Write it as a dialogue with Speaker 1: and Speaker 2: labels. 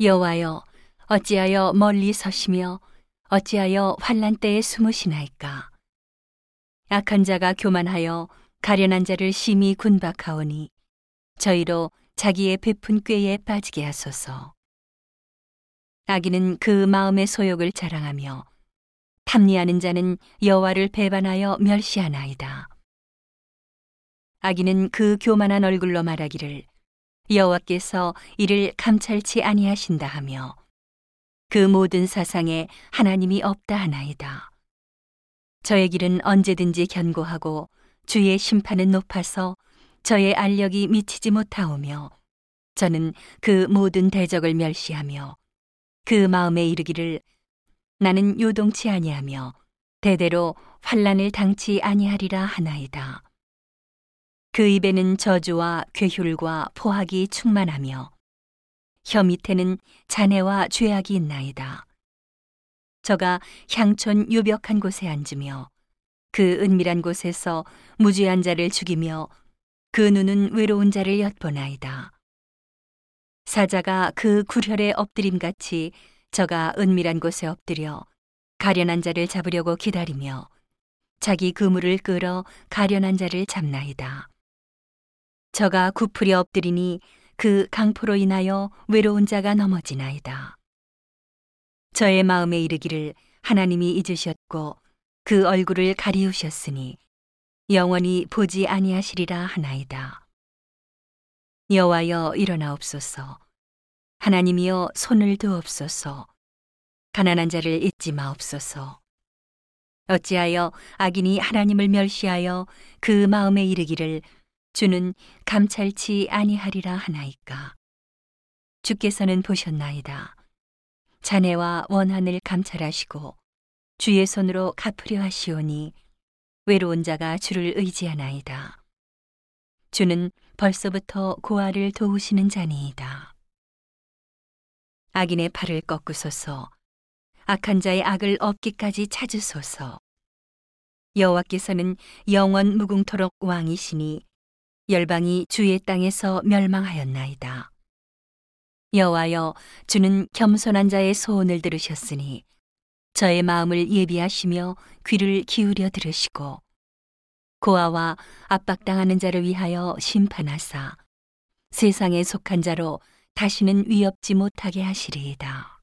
Speaker 1: 여호와여 어찌하여 멀리 서시며 어찌하여 환란 때에 숨으시나이까? 악한 자가 교만하여 가련한 자를 심히 군박하오니 저희로 자기의 베푼 꾀에 빠지게 하소서. 악인은 그 마음의 소욕을 자랑하며 탐리하는 자는 여호와를 배반하여 멸시하나이다. 악인은 그 교만한 얼굴로 말하기를 여호와께서 이를 감찰치 아니하신다 하며 그 모든 사상에 하나님이 없다 하나이다. 저의 길은 언제든지 견고하고 주의 심판은 높아서 저의 알력이 미치지 못하오며 저는 그 모든 대적을 멸시하며 그 마음에 이르기를 나는 요동치 아니하며 대대로 환란을 당치 아니하리라 하나이다. 그 입에는 저주와 괴휼과 포악이 충만하며 혀 밑에는 잔해와 죄악이 있나이다. 저가 향촌 유벽한 곳에 앉으며 그 은밀한 곳에서 무죄한 자를 죽이며 그 눈은 외로운 자를 엿보나이다. 사자가 그 구혈에 엎드림 같이 저가 은밀한 곳에 엎드려 가련한 자를 잡으려고 기다리며 자기 그물을 끌어 가련한 자를 잡나이다. 저가 구풀이 엎드리니 그 강포로 인하여 외로운 자가 넘어지나이다. 저의 마음에 이르기를 하나님이 잊으셨고 그 얼굴을 가리우셨으니 영원히 보지 아니하시리라 하나이다. 여호와여 일어나옵소서. 하나님이여 손을 두옵소서. 가난한 자를 잊지 마옵소서. 어찌하여 악인이 하나님을 멸시하여 그 마음에 이르기를 주는 감찰치 아니하리라 하나이까. 주께서는 보셨나이다. 자네와 원한을 감찰하시고 주의 손으로 갚으려 하시오니 외로운 자가 주를 의지하나이다. 주는 벌써부터 고아를 도우시는 자니이다. 악인의 팔을 꺾으소서, 악한 자의 악을 없기까지 찾으소서. 여호와께서는 영원 무궁토록 왕이시니 열방이 주의 땅에서 멸망하였나이다. 여호와여 주는 겸손한 자의 소원을 들으셨으니 저의 마음을 예비하시며 귀를 기울여 들으시고 고아와 압박당하는 자를 위하여 심판하사 세상에 속한 자로 다시는 위협지 못하게 하시리이다.